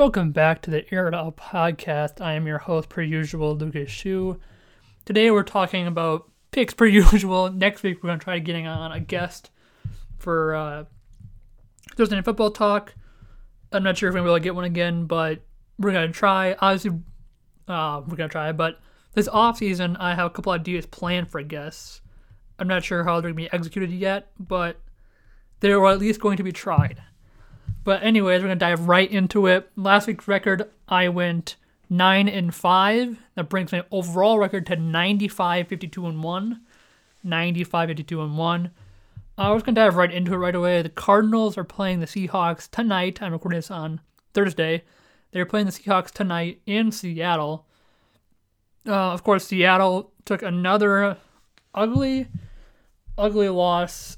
Welcome back to the Air It Out podcast. I am your host, per usual, Lucas Schuh. Today we're talking about picks per usual. Next week we're going to try getting on a guest for uh, Thursday Night Football Talk. I'm not sure if we're going to get one again, but we're going to try. Obviously, uh, we're going to try. But this off season, I have a couple ideas planned for guests. I'm not sure how they're going to be executed yet, but they are at least going to be tried. But anyways, we're gonna dive right into it. Last week's record, I went nine and five. That brings my overall record to 95, 52 and one. 95, 52 and one. I was gonna dive right into it right away. The Cardinals are playing the Seahawks tonight. I'm recording this on Thursday. They're playing the Seahawks tonight in Seattle. Uh, of course, Seattle took another ugly, ugly loss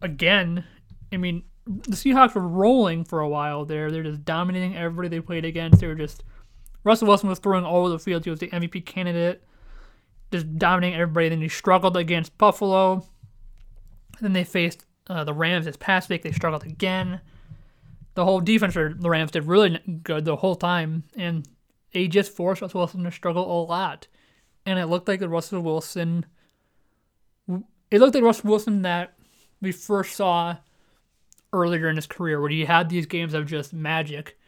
again. I mean, the Seahawks were rolling for a while there. They're just dominating everybody they played against. They were just Russell Wilson was throwing all over the field. He was the MVP candidate, just dominating everybody. Then he struggled against Buffalo. Then they faced uh, the Rams this past week. They struggled again. The whole defense for the Rams did really good the whole time, and they just forced Russell Wilson to struggle a lot. And it looked like the Russell Wilson. It looked like Russell Wilson that we first saw earlier in his career where he had these games of just magic,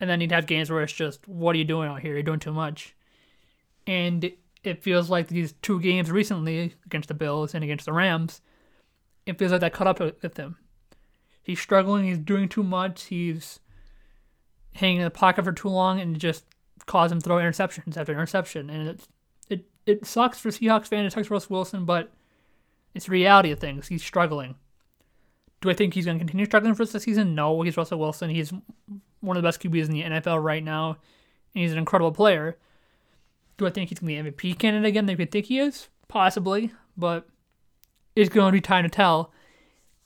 and then he'd have games where it's just, what are you doing out here? You're doing too much. And it feels like these two games recently against the Bills and against the Rams, it feels like that caught up with him. He's struggling. He's doing too much. He's hanging in the pocket for too long, and just caused him to throw interceptions after interception. And it it it sucks for Seahawks fans. It sucks for Russ Wilson, but it's the reality of things. He's struggling. Do I think he's going to continue struggling for the season? No. He's Russell Wilson. He's one of the best QBs in the NFL right now, and he's an incredible player. Do I think he's going to be MVP candidate again? They could think he is, possibly, but it's going to be time to tell.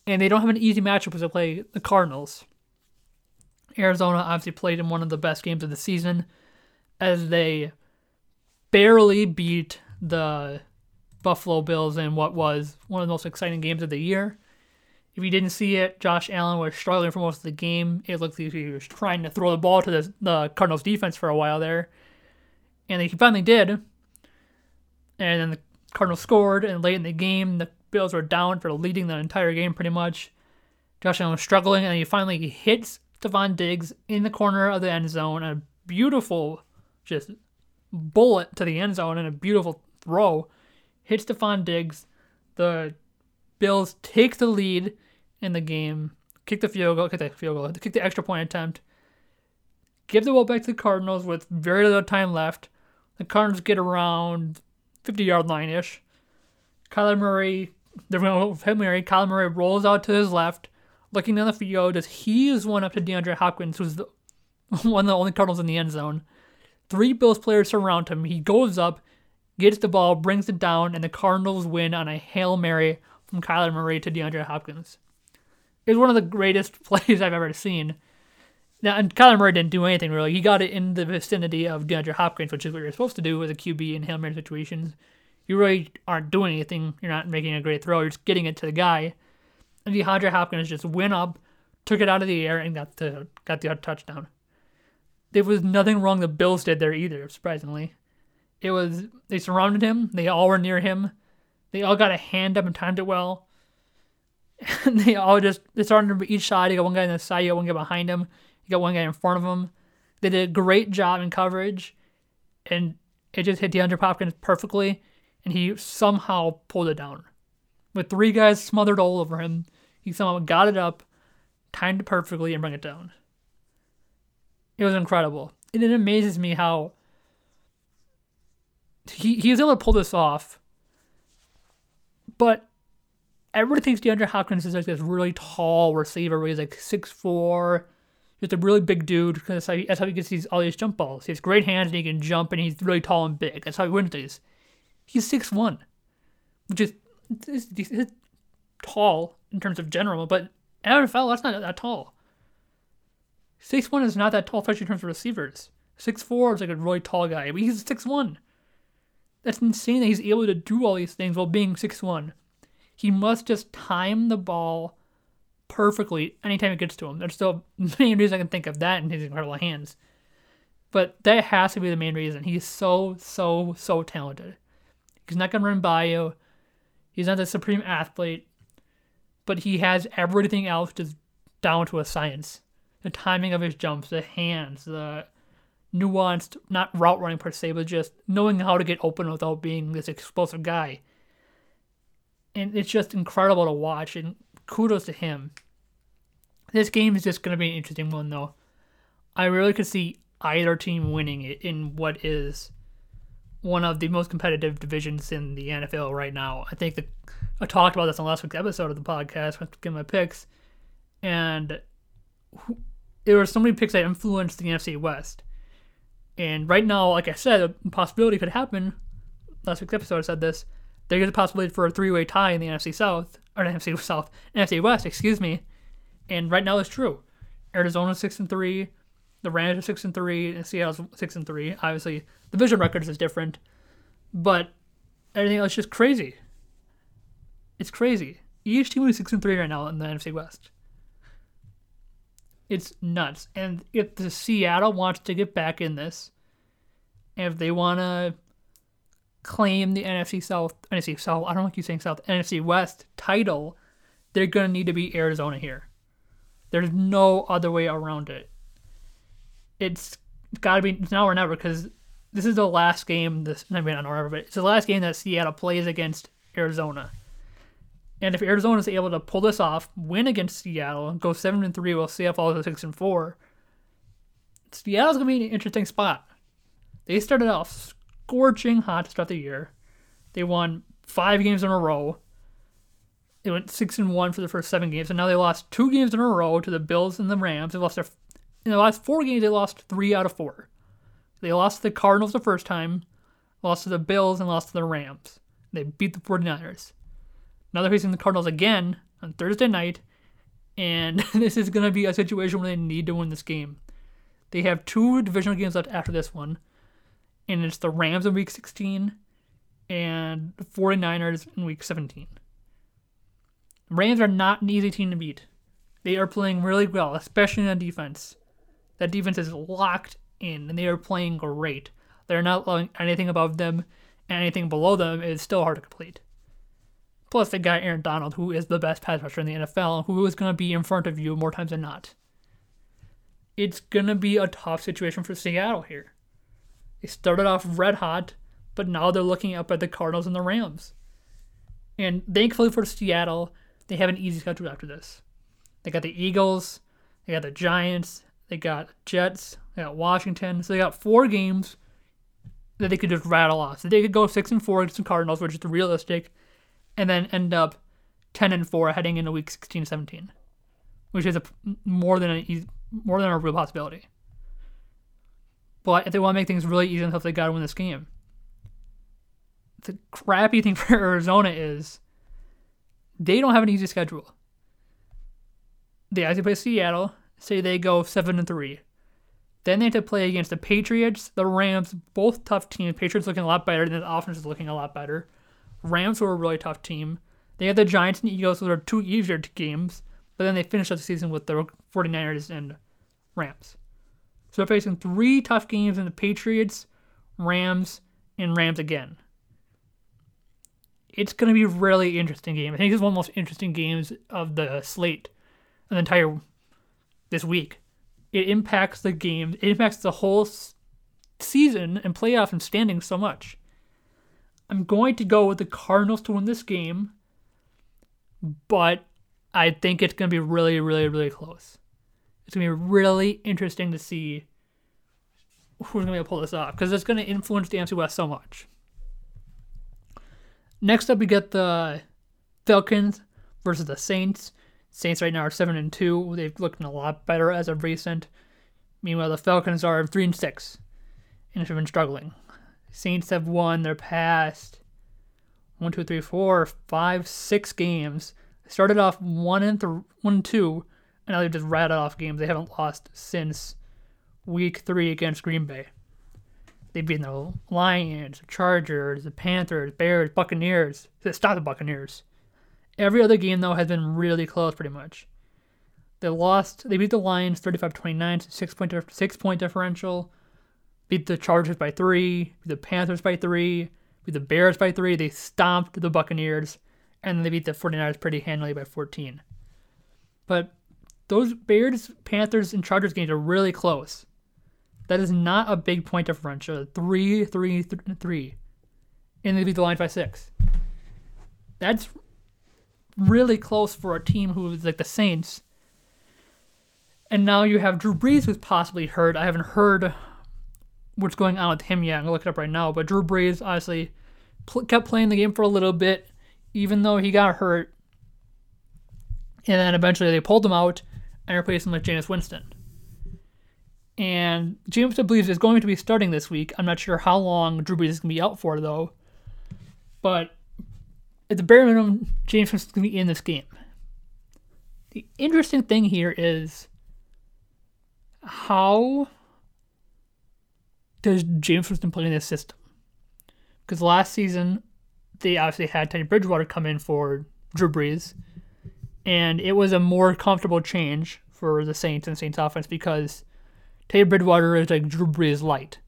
And they don't have an easy matchup as they play the Cardinals. Arizona obviously played in one of the best games of the season as they barely beat the Buffalo Bills in what was one of the most exciting games of the year. If you didn't see it, Josh Allen was struggling for most of the game. It looked like he was trying to throw the ball to the, the Cardinals defense for a while there. And he finally did. And then the Cardinals scored, and late in the game, the Bills were down for leading the entire game pretty much. Josh Allen was struggling, and he finally hits Stefon Diggs in the corner of the end zone. A beautiful, just bullet to the end zone and a beautiful throw. Hits Stefon Diggs. The Bills take the lead in the game, kick the field goal, kick the field goal, kick the extra point attempt, give the ball back to the Cardinals with very little time left. The Cardinals get around 50 yard line ish. Kyler Murray, they're going Murray. Kyler Murray rolls out to his left, looking down the field as he is one up to DeAndre Hopkins, who's the, one of the only Cardinals in the end zone. Three Bills players surround him. He goes up, gets the ball, brings it down, and the Cardinals win on a Hail Mary from Kyler Murray to DeAndre Hopkins. It was one of the greatest plays I've ever seen. Now, and Kyler Murray didn't do anything really. He got it in the vicinity of DeAndre Hopkins, which is what you're supposed to do as a QB in Hail Mary situations. You really aren't doing anything. You're not making a great throw. You're just getting it to the guy. And DeAndre Hopkins just went up, took it out of the air, and got the got the touchdown. There was nothing wrong the Bills did there either, surprisingly. It was they surrounded him. They all were near him. They all got a hand up and timed it well. And they all just they started from each side. You got one guy on the side, you got one guy behind him, you got one guy in front of him. They did a great job in coverage, and it just hit DeAndre Hopkins perfectly, and he somehow pulled it down. With three guys smothered all over him, he somehow got it up, timed it perfectly, and brought it down. It was incredible. And it amazes me how he, he was able to pull this off but everybody thinks DeAndre Hopkins is like this really tall receiver where he's like 6'4, just a really big dude. That's how, he, that's how he gets these all these jump balls. He has great hands and he can jump and he's really tall and big. That's how he wins these. He's 6'1, which is tall in terms of general, but NFL, that's not that tall. 6'1 is not that tall, especially in terms of receivers. 6'4 is like a really tall guy, but he's 6'1. That's insane that he's able to do all these things while being 6'1. He must just time the ball perfectly anytime it gets to him. There's still many reasons I can think of that in his incredible hands. But that has to be the main reason. He's so, so, so talented. He's not going to run by you. He's not the supreme athlete. But he has everything else just down to a science. The timing of his jumps, the hands, the nuanced, not route running per se, but just knowing how to get open without being this explosive guy. And it's just incredible to watch, and kudos to him. This game is just going to be an interesting one, though. I really could see either team winning it in what is one of the most competitive divisions in the NFL right now. I think that I talked about this on last week's episode of the podcast when I give my picks, and there were so many picks that influenced the NFC West. And right now, like I said, a possibility could happen. Last week's episode I said this. There is a possibility for a three-way tie in the NFC South or NFC South, NFC West, excuse me. And right now, it's true. Arizona six and three, the Rams are six and three, and Seattle's six and three. Obviously, the division records is different, but everything else is just crazy. It's crazy. Each team is six and three right now in the NFC West. It's nuts. And if the Seattle wants to get back in this, if they want to claim the NFC South, NFC South, I don't like you saying South, NFC West title, they're going to need to beat Arizona here. There's no other way around it it's got to be now or never because this is the last game. This I mean not or but it's the last game that Seattle plays against Arizona. And if Arizona is able to pull this off, win against Seattle, go seven and three, while Seattle to six and four, Seattle's gonna be an interesting spot. They started off scorching hot to start the year. They won five games in a row. They went six and one for the first seven games, and now they lost two games in a row to the Bills and the Rams. They lost their in the last four games, they lost three out of four. They lost to the Cardinals the first time, lost to the Bills, and lost to the Rams. They beat the 49ers. Now they're facing the Cardinals again on Thursday night, and this is going to be a situation where they need to win this game. They have two divisional games left after this one, and it's the Rams in week 16 and the 49ers in week 17. Rams are not an easy team to beat. They are playing really well, especially on defense. That defense is locked in, and they are playing great. They're not allowing anything above them, and anything below them is still hard to complete. Plus, they got Aaron Donald, who is the best pass rusher in the NFL, who is going to be in front of you more times than not. It's going to be a tough situation for Seattle here. They started off red hot, but now they're looking up at the Cardinals and the Rams. And thankfully for Seattle, they have an easy schedule after this. They got the Eagles, they got the Giants, they got Jets. They got Washington. So they got four games that they could just rattle off. So they could go six and four against the Cardinals, which is realistic, and then end up ten and four heading into week 16, 17, which is a more than a more than a real possibility. But if they want to make things really easy, until they got to win this game. The crappy thing for Arizona is they don't have an easy schedule. They have to play Seattle, say they go seven and three. Then they have to play against the Patriots, the Rams, both tough teams. Patriots looking a lot better, and the offense is looking a lot better. Rams were a really tough team. They had the Giants and Eagles, which are two easier games, but then they finished up the season with the 49ers and Rams. So they're facing three tough games in the Patriots, Rams, and Rams again. It's going to be a really interesting game. I think it's one of the most interesting games of the slate, of the entire this week. It impacts the game. It impacts the whole season and playoff and standing so much. I'm going to go with the Cardinals to win this game, but I think it's going to be really, really, really close. It's going to be really interesting to see who's going to be able to pull this off because it's going to influence the NFC West so much. Next up, we get the Falcons versus the Saints. Saints right now are seven and two. They've looked a lot better as of recent. Meanwhile, the Falcons are three and six, and have been struggling. Saints have won their past one, two, three, four, five, six games. They started off one and th- one and two, and now they've just rattled off games. They haven't lost since week three against Green Bay. They've beaten the Lions, the Chargers, the Panthers, Bears, Buccaneers. Stop the Buccaneers. Every other game though has been really close, pretty much. They lost. They beat the Lions 35-29, six point six point differential. Beat the Chargers by three. Beat the Panthers by three. Beat the Bears by three. They stomped the Buccaneers, and they beat the 49ers pretty handily by 14. But those Bears, Panthers, and Chargers games are really close. That is not a big point differential. Three, three, th- three, and they beat the Lions by six. That's really close for a team who is like the Saints. And now you have Drew Brees, who's possibly hurt. I haven't heard what's going on with him yet. I'm gonna look it up right now. But Drew Brees obviously pl- kept playing the game for a little bit, even though he got hurt. And then eventually they pulled him out and replaced him with Jameis Winston. And Jameis believes is going to be starting this week. I'm not sure how long Drew Brees is to be out for, though. But at the bare minimum, Jameis is to be in this game. The interesting thing here is how does Jameis Winston play in this system? Because last season, they obviously had Teddy Bridgewater come in for Drew Brees, and it was a more comfortable change for the Saints and Saints offense because Teddy Bridgewater is like Drew Brees light.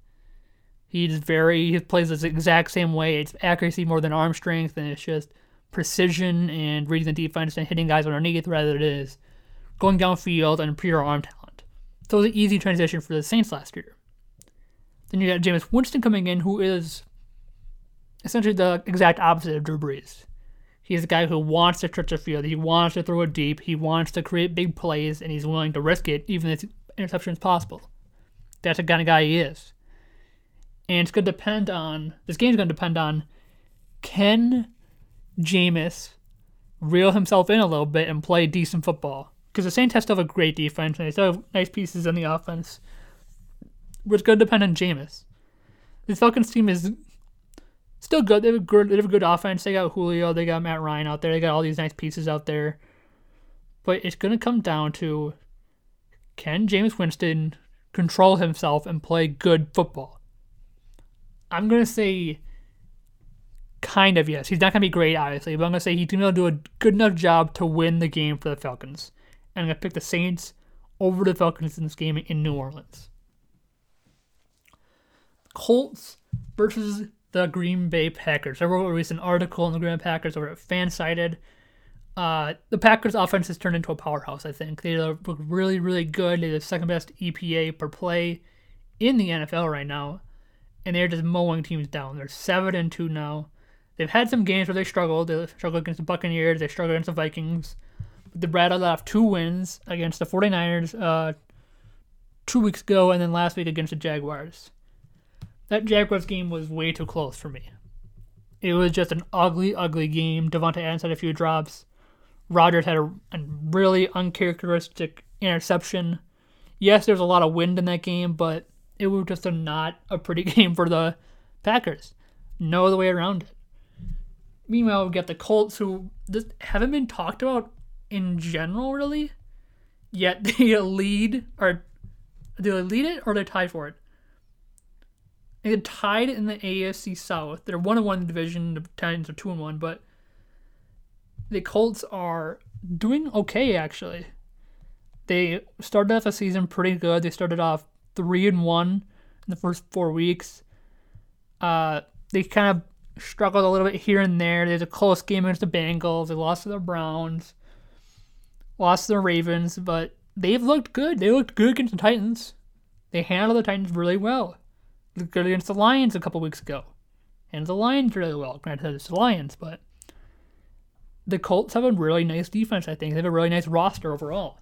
He's very he plays the exact same way. It's accuracy more than arm strength, and it's just precision and reading the defense and hitting guys underneath rather than it is going downfield and pure arm talent. So it was an easy transition for the Saints last year. Then you got Jameis Winston coming in, who is essentially the exact opposite of Drew Brees. He's a guy who wants to stretch the field. He wants to throw it deep. He wants to create big plays, and he's willing to risk it, even if interception is possible. That's the kind of guy he is. And it's going to depend on, this game's going to depend on can Jameis reel himself in a little bit and play decent football? Because the Saints have still have a great defense, and they still have nice pieces in the offense. It's going to depend on Jameis. The Falcons team is still good. They have a good, they have a good offense. They got Julio, they got Matt Ryan out there. They got all these nice pieces out there. But it's going to come down to can Jameis Winston control himself and play good football? I'm going to say kind of yes. He's not going to be great, obviously, but I'm going to say he's going to do a good enough job to win the game for the Falcons. And I'm going to pick the Saints over the Falcons in this game in New Orleans. Colts versus the Green Bay Packers. I wrote a recent article on the Green Bay Packers over at Fansided. Uh, the Packers' offense has turned into a powerhouse. I think they look really, really good. They're the second best EPA per play in the NFL right now, and they're just mowing teams down. They're seven and two now. They've had some games where they struggled. They struggled against the Buccaneers. They struggled against the Vikings. But they rattled off two wins against the 49ers uh, two weeks ago, and then last week against the Jaguars. That Jaguars game was way too close for me. It was just an ugly, ugly game. Davante Adams had a few drops. Rodgers had a, a really uncharacteristic interception. Yes, there's a lot of wind in that game, but it was just a not a pretty game for the Packers. No other way around it. Meanwhile, we got the Colts, who just haven't been talked about in general, really. Yet they lead, or do they lead it, or they tie for it? They get tied in the AFC South. They're one and one in the division. The Titans are two and one, but the Colts are doing okay actually. They started off the season pretty good. They started off three and one in the first four weeks. Uh, they kind of struggled a little bit here and there. There's a close game against the Bengals. They lost to the Browns, lost to the Ravens, but they've looked good. They looked good against the Titans. They handled the Titans really well. Against the Lions a couple weeks ago. And the Lions really well. Granted, it's the Lions, but the Colts have a really nice defense, I think. They have a really nice roster overall.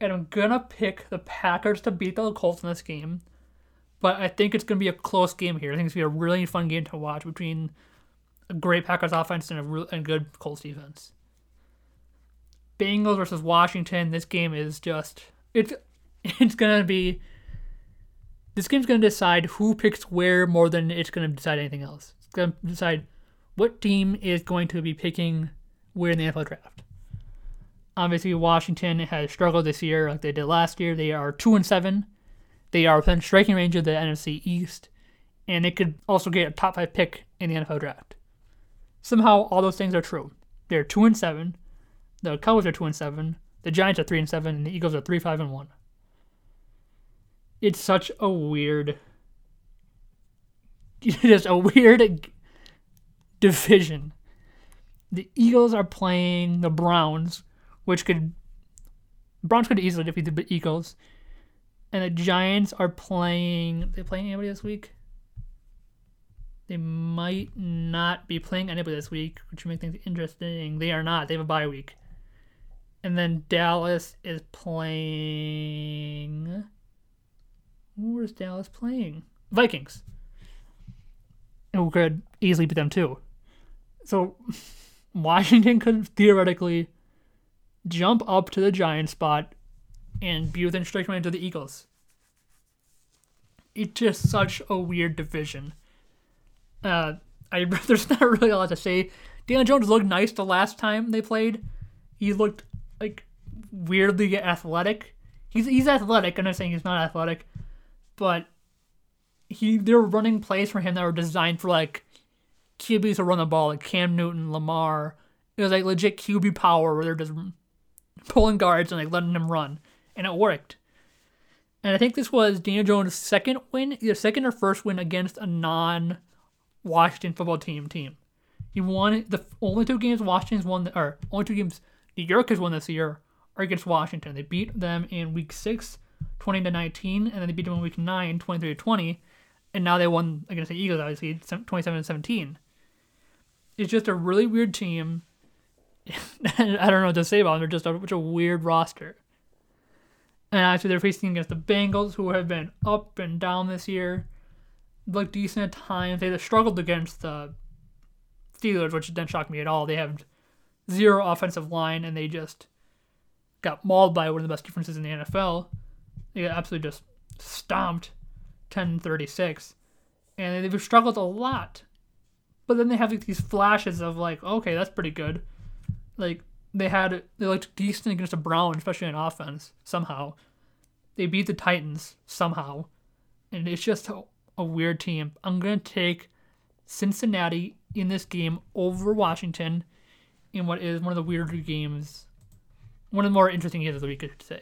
And I'm going to pick the Packers to beat the Colts in this game. But I think it's going to be a close game here. I think it's going to be a really fun game to watch between a great Packers offense and a and good Colts defense. Bengals versus Washington. This game is just it's it's going to be this game's going to decide who picks where more than it's going to decide anything else. It's going to decide what team is going to be picking where in the NFL draft. Obviously, Washington has struggled this year like they did last year. They are two and seven. They are within striking range of the NFC East, and they could also get a top five pick in the NFL draft. Somehow, all those things are true. They're two and seven. The Cowboys are two and seven. The Giants are three and seven, and the Eagles are three five and one. It's such a weird, just a weird division. The Eagles are playing the Browns, which could Browns could easily defeat the Eagles, and the Giants are playing. They playing anybody this week? They might not be playing anybody this week, which would make things interesting. They are not. They have a bye week. And then Dallas is playing. Who is Dallas playing? Vikings. Who could easily beat them too. So Washington could theoretically jump up to the Giant spot and be within striking range of the Eagles. It's just such a weird division. Uh, I there's not really a lot to say. Daniel Jones looked nice the last time they played. He looked like weirdly athletic. He's he's athletic. I'm not saying he's not athletic, but he they were running plays for him that were designed for like QBs to run the ball, like Cam Newton, Lamar. It was like legit QB power where they're just pulling guards and like letting him run, and it worked. And I think this was Daniel Jones' second win, either second or first win against a non Washington football team team. He won the only two games Washington's won, or only two games New York has won this year are against Washington. They beat them in week six, 20 to 19, and then they beat them in week nine, 23 to 20, and now they won against the Eagles, obviously, 27 to 17. It's just a really weird team. I don't know what to say about them. They're just a, such a weird roster. And actually, they're facing against the Bengals, who have been up and down this year looked decent at times. They struggled against the Steelers, which didn't shock me at all. They have zero offensive line, and they just got mauled by one of the best defenses in the NFL. They got absolutely just stomped 10-36. And they've struggled a lot. But then they have like, these flashes of like, okay, that's pretty good. Like they had they looked decent against the Brown, especially in offense, somehow. They beat the Titans somehow. And it's just a weird team. I'm to take Cincinnati in this game over Washington in what is one of the weirder games, one of the more interesting games of the week, I should say.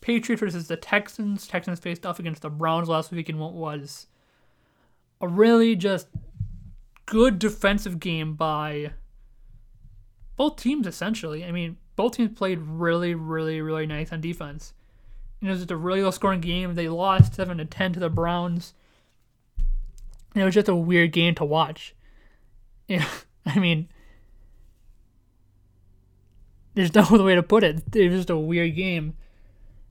Patriots versus the Texans. Texans faced off against the Browns last week in what was a really just good defensive game by both teams, essentially. I mean, both teams played really, really, really nice on defense it was just a really low scoring game. They lost seven to ten to the Browns. And it was just a weird game to watch. Yeah, I mean, there's no other way to put it. It was just a weird game.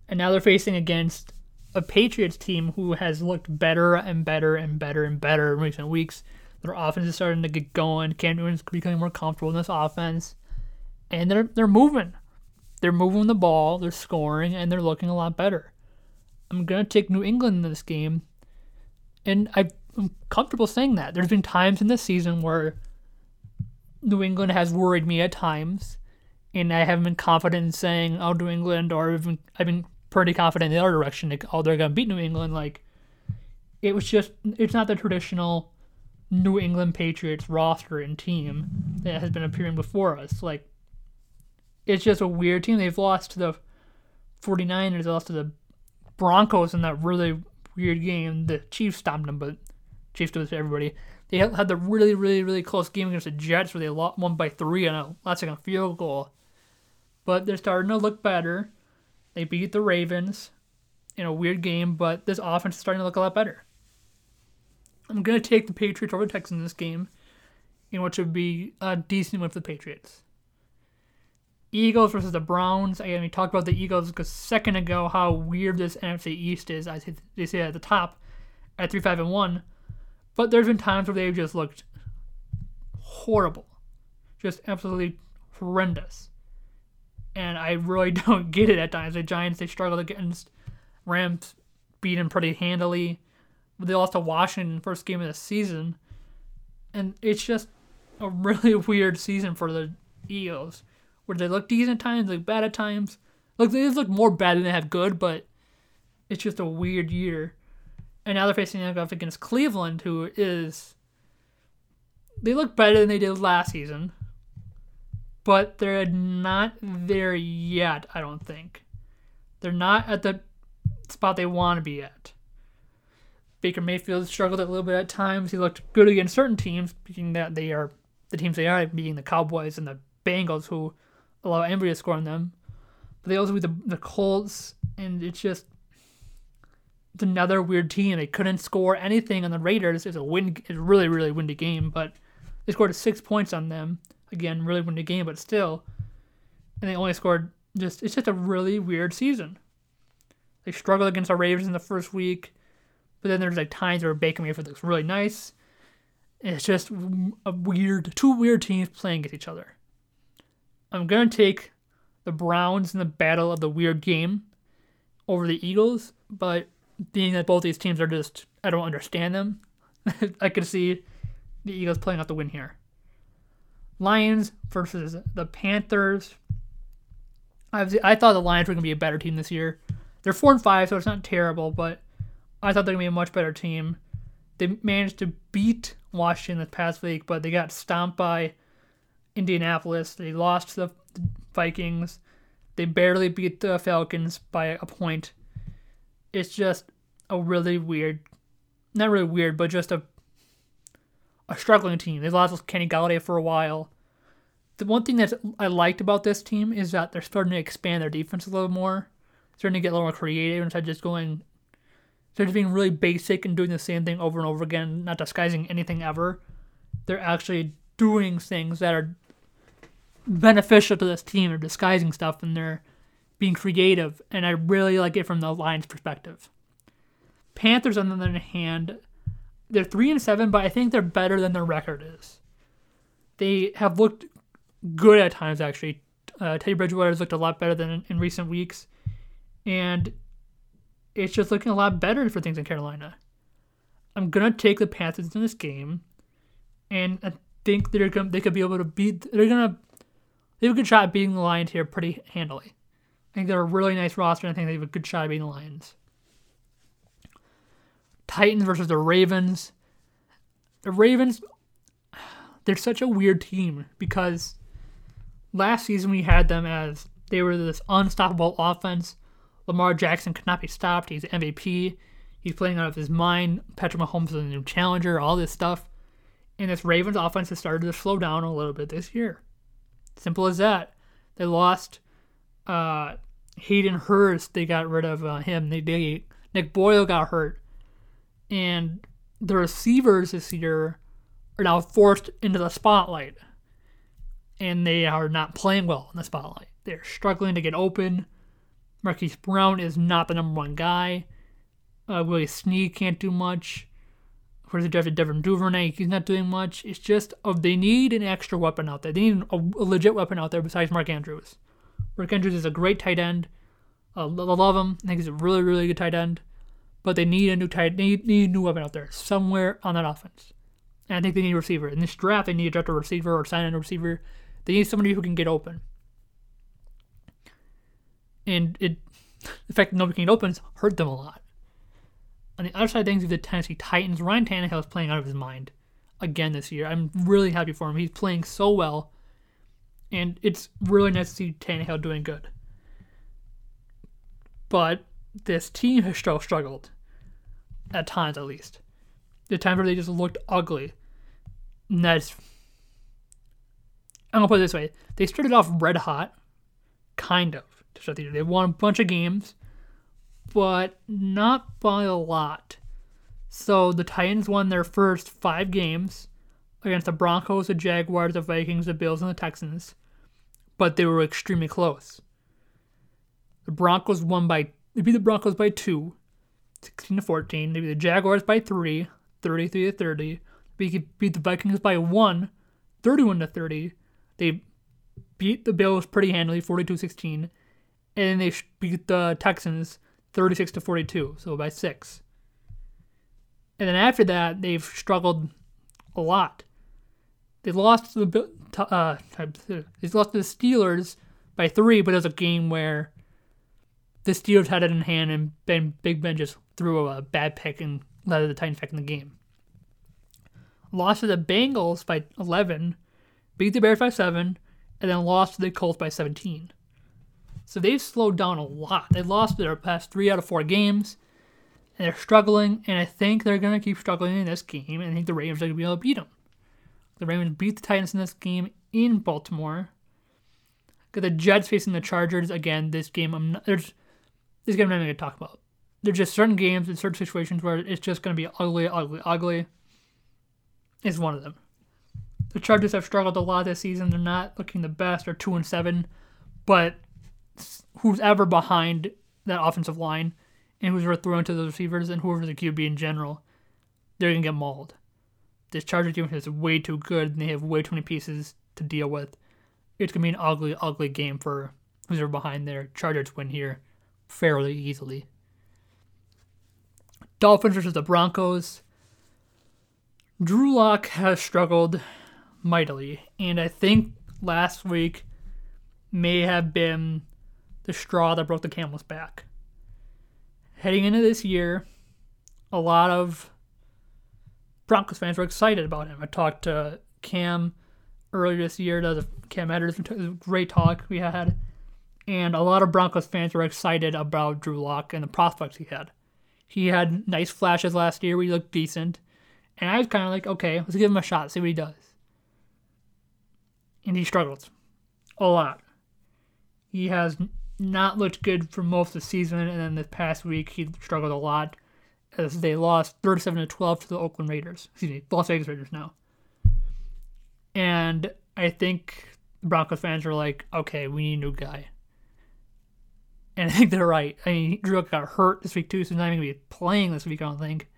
And now they're facing against a Patriots team who has looked better and better and better and better in recent weeks. Their offense is starting to get going. Cam Newton's becoming more comfortable in this offense. And they're they're moving. They're moving the ball, they're scoring, and they're looking a lot better. I'm to take New England in this game, and I'm comfortable saying that. There's been times in this season where New England has worried me at times, and I haven't been confident in saying, oh, New England, or I've been, I've been pretty confident in the other direction, oh, they're going to beat New England. Like, it was just, it's not the traditional New England Patriots roster and team that has been appearing before us. Like, it's just a weird team. They've lost to the 49ers, they lost to the Broncos in that really weird game. The Chiefs stopped them, but Chiefs did it to everybody. They had the really, really, really close game against the Jets where they won by three on a last second field goal. But they're starting to look better. They beat the Ravens in a weird game, but this offense is starting to look a lot better. I'm going to take the Patriots over the Texans in this game, in which would be a decent win for the Patriots. Eagles versus the Browns. Again, we talked about the Eagles a second ago, how weird this NFC East is. As they say at the top, at three five and one, but there's been times where they've just looked horrible, just absolutely horrendous. And I really don't get it at times. The Giants they struggled against Rams, beat them pretty handily. They lost to Washington first game of the season, and it's just a really weird season for the Eagles where they look decent at times, look bad at times. Look, they look more bad than they have good, but it's just a weird year. And now they're facing off against Cleveland, who is they look better than they did last season. But they're not there yet, I don't think. They're not at the spot they want to be at. Baker Mayfield struggled a little bit at times. He looked good against certain teams, being that they are the teams they are, being the Cowboys and the Bengals, who allow anybody to score on them. But they also beat the, the Colts, and it's just it's another weird team. They couldn't score anything on the Raiders. It's a win. It's a really really windy game, but they scored six points on them. Again, really win the game, but still, and they only scored just. It's just a really weird season. They struggled against the Ravens in the first week, but then there's like times where Baker Mayfield looks really nice. It's just a weird, two weird teams playing against each other. I'm gonna take the Browns in the battle of the weird game over the Eagles, but being that both these teams are just, I don't understand them. I could see the Eagles playing out the win here. Lions versus the Panthers. I, I thought the Lions were going to be a better team this year. They're four and five, so it's not terrible, but I thought they're going to be a much better team. They managed to beat Washington this past week, but they got stomped by Indianapolis. They lost to the Vikings. They barely beat the Falcons by a point. It's just a really weird, not really weird, but just a a struggling team. They lost Kenny Golladay for a while. The one thing that I liked about this team is that they're starting to expand their defense a little more, starting to get a little more creative instead of just going, instead of being really basic and doing the same thing over and over again, not disguising anything ever. They're actually doing things that are beneficial to this team. They're disguising stuff and they're being creative, and I really like it from the Lions' perspective. Panthers, on the other hand, they're three and seven, but I think they're better than their record is. They have looked good at times, actually. Uh, Teddy Bridgewater has looked a lot better than in, in recent weeks, and it's just looking a lot better for things in Carolina. I'm gonna take the Panthers in this game, and I think they're gonna they could be able to beat. They're gonna they have a good shot at beating the Lions here pretty handily. I think they're a really nice roster, and I think they have a good shot at beating the Lions. Titans versus the Ravens. The Ravens, they're such a weird team because last season we had them as they were this unstoppable offense. Lamar Jackson could not be stopped. He's MVP. He's playing out of his mind. Patrick Mahomes is a new challenger, all this stuff. And this Ravens offense has started to slow down a little bit this year. Simple as that. They lost uh, Hayden Hurst. They got rid of uh, him. They, they Nick Boyle got hurt and the receivers this year are now forced into the spotlight, and they are not playing well in the spotlight. They're struggling to get open. Marquise Brown is not the number one guy. Uh, Willie Snead can't do much. Of course, they drafted Devin Duvernay. He's not doing much. It's just oh, they need an extra weapon out there. They need a, a legit weapon out there besides Mark Andrews. Mark Andrews is a great tight end. Uh, I love him. I think he's a really, really good tight end but they need a new tight, they need, need a new weapon out there somewhere on that offense. And I think they need a receiver. In this draft, they need to draft a receiver or sign a receiver. They need somebody who can get open. And it, the fact that nobody can get open hurt them a lot. On the other side of things, the Tennessee Titans, Ryan Tannehill is playing out of his mind again this year. I'm really happy for him. He's playing so well, and it's really nice to see Tannehill doing good. But this team has still struggled, at times at least. The times where they just looked ugly. And that's. I'm gonna put it this way: they started off red hot, kind of. To start the year, they won a bunch of games, but not by a lot. So the Titans won their first five games against the Broncos, the Jaguars, the Vikings, the Bills, and the Texans, but they were extremely close. The Broncos won by they beat the Broncos by two, 16 to 14. They beat the Jaguars by three, 33 to 30. They beat the Vikings by one, 31 to 30. They beat the Bills pretty handily, 42 16. And then they beat the Texans 36 to 42, so by six. And then after that, they've struggled a lot. They lost to the uh, they lost to the Steelers by three, but it was a game where the Steelers had it in hand, and Ben Big Ben just threw a bad pick and led the Titans back in the game. Lost to the Bengals by 11, beat the Bears by 7, and then lost to the Colts by 17. So they've slowed down a lot. They lost their past three out of four games, and they're struggling. And I think they're going to keep struggling in this game. And I think the Ravens are going to be able to beat them. The Ravens beat the Titans in this game in Baltimore. Got the Jets facing the Chargers again. This game, I'm not, there's this game I'm not even to talk about. There's just certain games and certain situations where it's just going to be ugly, ugly, ugly. Is one of them. The Chargers have struggled a lot this season. They're not looking the best. They're two and seven, but who's ever behind that offensive line and who's ever thrown to the receivers and whoever the QB in general, they're gonna get mauled. This Chargers defense is way too good, and they have way too many pieces to deal with. It's gonna be an ugly, ugly game for who's ever behind there. Chargers win here fairly easily. Dolphins versus the Broncos. Drew Lock has struggled mightily, and I think last week may have been the straw that broke the camel's back. Heading into this year, a lot of Broncos fans were excited about him. I talked to Cam earlier this year, the Cam Edwards, great talk we had, and a lot of Broncos fans were excited about Drew Lock and the prospects he had. He had nice flashes last year where he looked decent, and I was kind of like, okay, let's give him a shot, see what he does. And he struggles a lot. He has not looked good for most of the season, and then this past week he struggled a lot as they lost 37 to 12 to the Oakland Raiders. Excuse me, Las Vegas Raiders now. And I think Broncos fans are like, okay, we need a new guy. And I think they're right. I mean, Drew got hurt this week too, so he's not even gonna be playing this week. I don't think.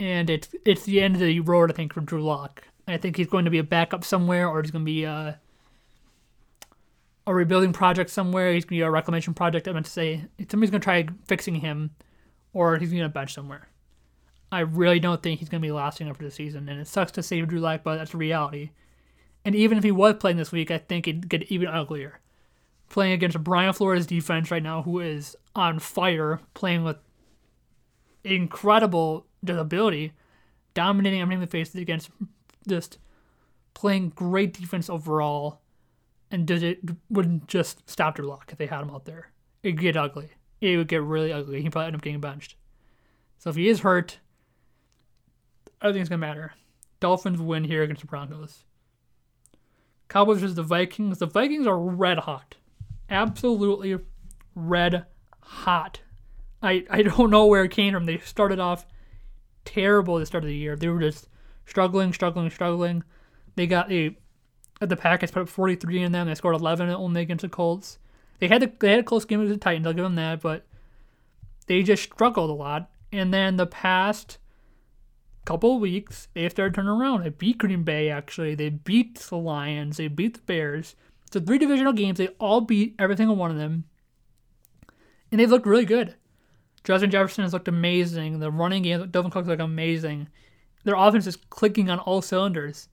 And it's it's the end of the road, I think, for Drew Lock. I think he's going to be a backup somewhere, or he's going to be uh, a rebuilding project somewhere. He's going to be a reclamation project. I meant to say somebody's going to try fixing him, or he's going to bench somewhere. I really don't think he's going to be lasting after the season, and it sucks to say Drew Lock, but that's reality. And even if he was playing this week, I think it'd get even uglier. Playing against Brian Flores' defense right now, who is on fire, playing with incredible ability, dominating everything they faced against just playing great defense overall and did it wouldn't just stop Drew Lock if they had him out there. It'd get ugly. It would get really ugly. He'd probably end up getting benched. So if he is hurt, it's gonna matter. Dolphins win here against the Broncos. Cowboys versus the Vikings. The Vikings are red hot. Absolutely red hot. I, I don't know where it came from. They started off terrible at the start of the year. They were just struggling, struggling, struggling. They got a uh, the Packers put up 43 in them. They scored 11 only against the Colts. They had the, they had a close game against the Titans. I'll give them that, but they just struggled a lot. And then the past couple weeks, they started turning around. They beat Green Bay. Actually, they beat the Lions. They beat the Bears. So three divisional games. They all beat every single one of them, and they've looked really good. Justin Jefferson has looked amazing. The running game, Dalvin Cook looked amazing. Their offense is clicking on all cylinders.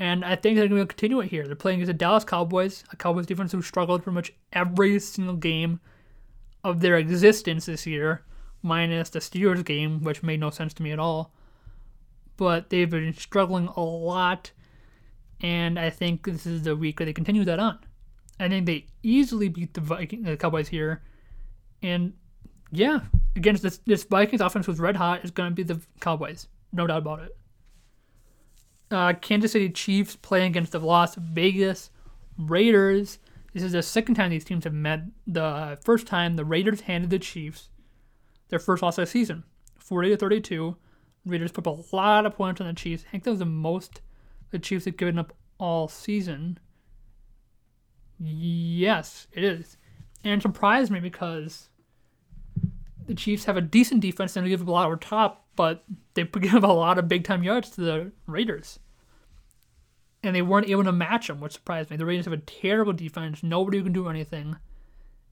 And I think they're going to continue it here. They're playing against the Dallas Cowboys, a Cowboys defense who struggled pretty much every single game of their existence this year, minus the Steelers game, which made no sense to me at all. But they've been struggling a lot, and I think this is the week where they continue that on. I think they easily beat the, Viking, the Cowboys here, and yeah, against this, this Vikings offense was red hot, is going to be the Cowboys, no doubt about it uh, Kansas City Chiefs playing against the Las Vegas Raiders. This is the second time these teams have met. The first time the Raiders handed the Chiefs their first loss of the season, 40 to 32. Raiders put up a lot of points on the Chiefs. I think that was the most the Chiefs have given up all season. Yes, it is. And it surprised me because the Chiefs have a decent defense and they give up a lot over top, but they give up a lot of big time yards to the Raiders and they weren't able to match them, which surprised me. The Raiders have a terrible defense, nobody can do anything,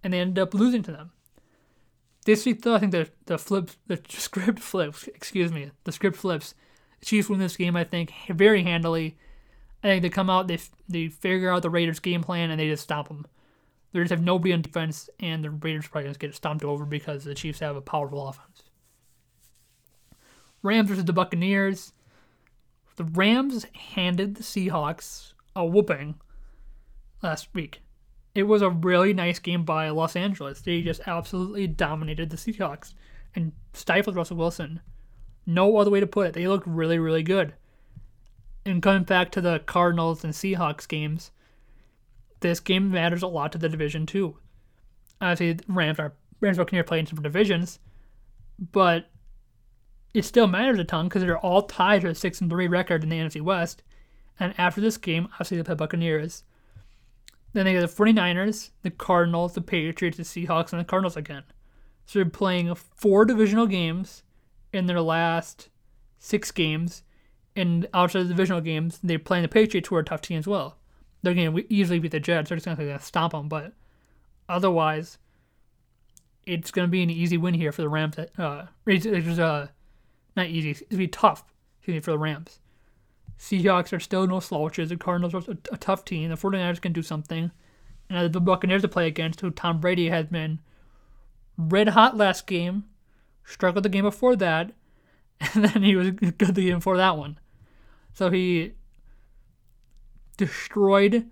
and they ended up losing to them. This week, though, I think the the flip, the script flips. Excuse me, the script flips. Chiefs win this game, I think, very handily. I think they come out, they they figure out the Raiders' game plan, and they just stop them. They just have nobody on defense, and the Raiders probably just get stomped over because the Chiefs have a powerful offense. Rams versus the Buccaneers. The Rams handed the Seahawks a whooping last week. It was a really nice game by Los Angeles. They just absolutely dominated the Seahawks and stifled Russell Wilson. No other way to put it. They looked really, really good. And coming back to the Cardinals and Seahawks games, this game matters a lot to the division too. Obviously, the Rams are Rams continue playing some divisions, but it still matters a ton because they're all tied to a six and three record in the NFC West. And after this game, obviously play Buccaneers. Then they get the 49ers, the Cardinals, the Patriots, the Seahawks, and the Cardinals again. So they're playing four divisional games in their last six games. And outside of the divisional games, they're playing the Patriots, who are a tough team as well. They're going to easily beat the Jets. They're just going to stomp them. But otherwise, it's going to be an easy win here for the Rams. Uh, it's, it's uh, not easy. It's going to be tough me, for the Rams. Seahawks are still no slouches. The Cardinals are a, a tough team. The 49ers can do something. And the Buccaneers to play against, who Tom Brady has been red hot last game, struggled the game before that, and then he was good the game before that one. So he destroyed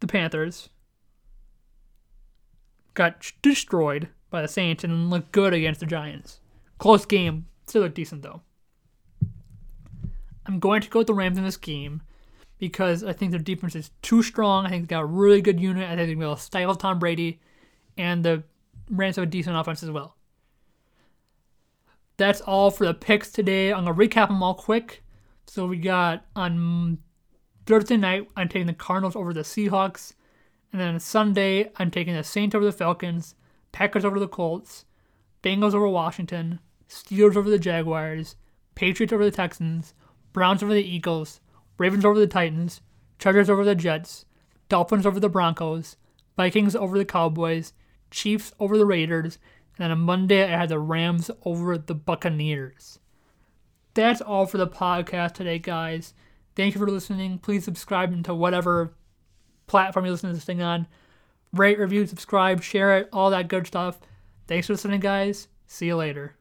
the Panthers, got destroyed by the Saints, and looked good against the Giants. Close game, still looked decent though. I'm going to go with the Rams in this game because I think their defense is too strong. I think they got a really good unit. I think they'll stifle Tom Brady, and the Rams have a decent offense as well. That's all for the picks today. I'm gonna recap them all quick. So we got on Thursday night, I'm taking the Cardinals over the Seahawks, and then Sunday, I'm taking the Saints over the Falcons, Packers over the Colts, Bengals over Washington, Steelers over the Jaguars, Patriots over the Texans, Browns over the Eagles, Ravens over the Titans, Chargers over the Jets, Dolphins over the Broncos, Vikings over the Cowboys, Chiefs over the Raiders, and on Monday I had the Rams over the Buccaneers. That's all for the podcast today, guys. Thank you for listening. Please subscribe to whatever platform you listen to this thing on. Rate, review, subscribe, share it, all that good stuff. Thanks for listening, guys. See you later.